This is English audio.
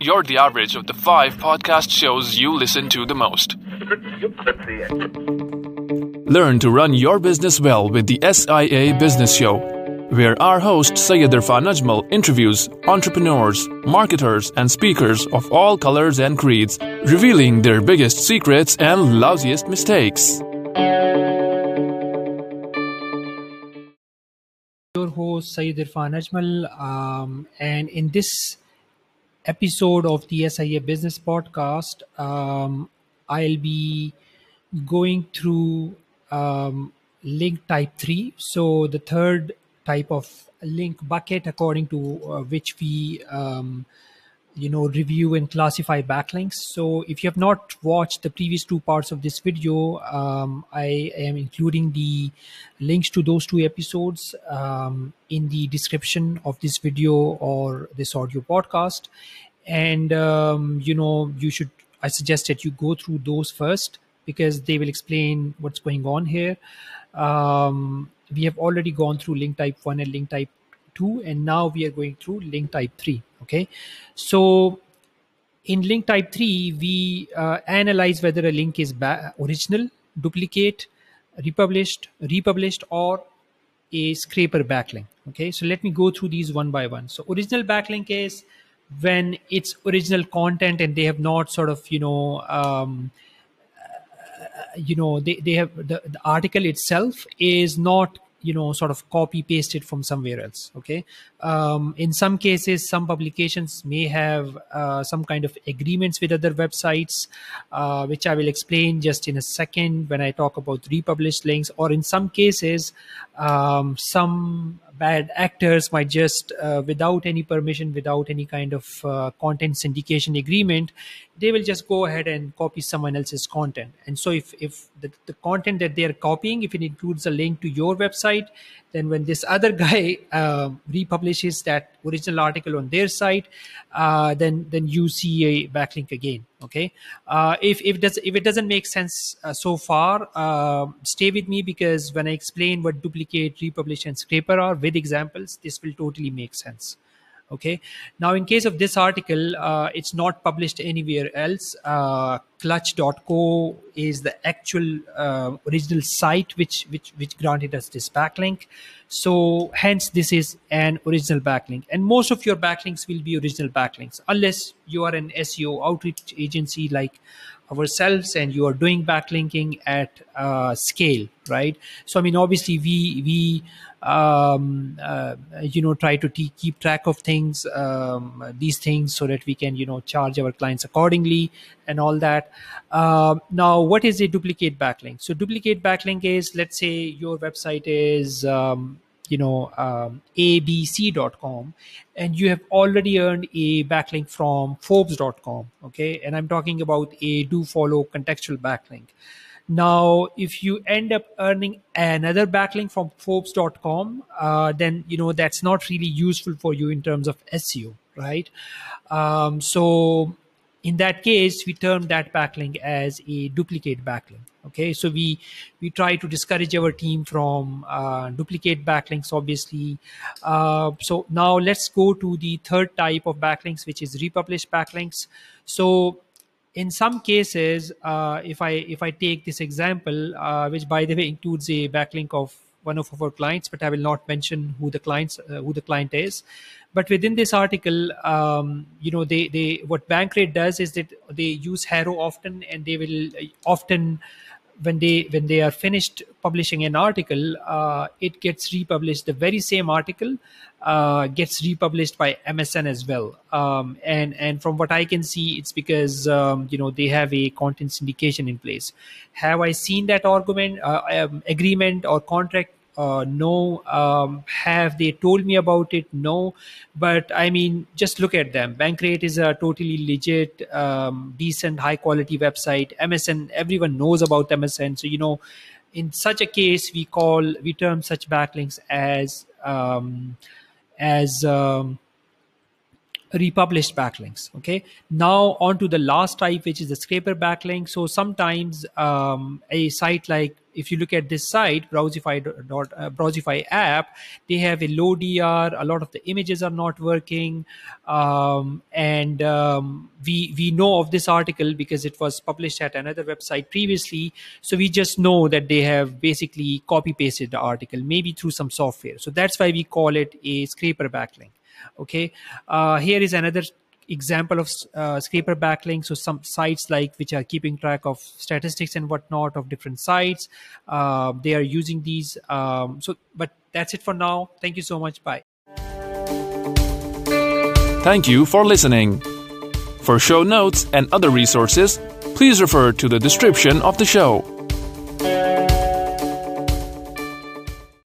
You're the average of the five podcast shows you listen to the most. Learn to run your business well with the SIA Business Show, where our host Syed Irfan Ajmal interviews entrepreneurs, marketers, and speakers of all colors and creeds, revealing their biggest secrets and lousiest mistakes. Your host Syed Irfan Ajmal, um, and in this episode of the SIA Business Podcast, um, I'll be going through um, link type 3. So, the third type of link bucket, according to uh, which we um, you know review and classify backlinks. So if you have not watched the previous two parts of this video um, i am including the links to those two episodes um, in the description of this video or this audio podcast. And um, you know you should i suggest that you go through those first because they will explain what's going on here. Um, we have already gone through link type 1 and link type 2 and now we are going through link type 3 okay? So in link type 3 we uh, analyze whether a link is original duplicate republished republished or a scraper backlink. Okay? So let me go through these one by one. So original backlink is when it's original content and they have not sort of you know um, uh, you know they, they have the, the article itself is not you know sort of copy pasted from somewhere else okay? Um, in some cases some publications may have uh, some kind of agreements with other websites uh, which i will explain just in a second when i talk about republished links or in some cases um, some bad actors might just uh, without any permission without any kind of uh, content syndication agreement they will just go ahead and copy someone else's content. And so if if the, the content that they are copying if it includes a link to your website then when this other guy uh, republishes that original article on their site uh, then then you see a backlink again okay? Uh, if if, does, if it doesn't make sense uh, so far uh, stay with me because when i explain what duplicate republish and scraper are with examples this will totally make sense okay. Now in case of this article uh, it's not published anywhere else. Uh, clutch.co is the actual uh, original site which which which granted us this backlink. So hence this is an original backlink. And most of your backlinks will be original backlinks unless you are an seo outreach agency like ourselves and you are doing backlinking at uh, scale right? So i mean obviously we we um, uh, you know try to t- keep track of things um, these things so that we can you know charge our clients accordingly and all that. Uh, now what is a duplicate backlink? So duplicate backlink is let's say your website is um, you know um, abc.com and you have already earned a backlink from forbes.com okay? And i'm talking about a do follow contextual backlink. Now if you end up earning another backlink from forbes.com uh, then you know that's not really useful for you in terms of seo right? Um, so in that case we term that backlink as a duplicate backlink okay? So we we try to discourage our team from uh, duplicate backlinks obviously. Uh, so now let's go to the third type of backlinks which is republished backlinks. So in some cases uh, if i if i take this example uh, which by the way includes a backlink of one of our clients but i will not mention who the clients uh, who the client is. But within this article um, you know they they what bankrate does is that they use HARO often and they will uh, often when they when they are finished publishing an article uh, it gets republished. The very same article uh, gets republished by msn as well. Um, and and from what i can see it's because um, you know they have a content syndication in place. Have i seen that argument uh, um, agreement or contract uh, no um, have they told me about it? No. But i mean just look at them. Bankrate is a totally legit um, decent high quality website. Msn everyone knows about msn so you know in such a case we call we term such backlinks as um, as um, republished backlinks okay? Now on to the last type which is the scraper backlink. So sometimes um, a site like if you look at this site browsify dot uh, browsify app they have a low dr a lot of the images are not working um, and um, we we know of this article because it was published at another website previously. So we just know that they have basically copy pasted the article maybe through some software. So that's why we call it a scraper backlink okay. Uh, here is another example of uh, scraper backlink so some sites like which are keeping track of statistics and whatnot of different sites. Uh, they are using these. Um, so but that's it for now. Thank you so much. Bye. Thank you for listening. For show notes and other resources please refer to the description of the show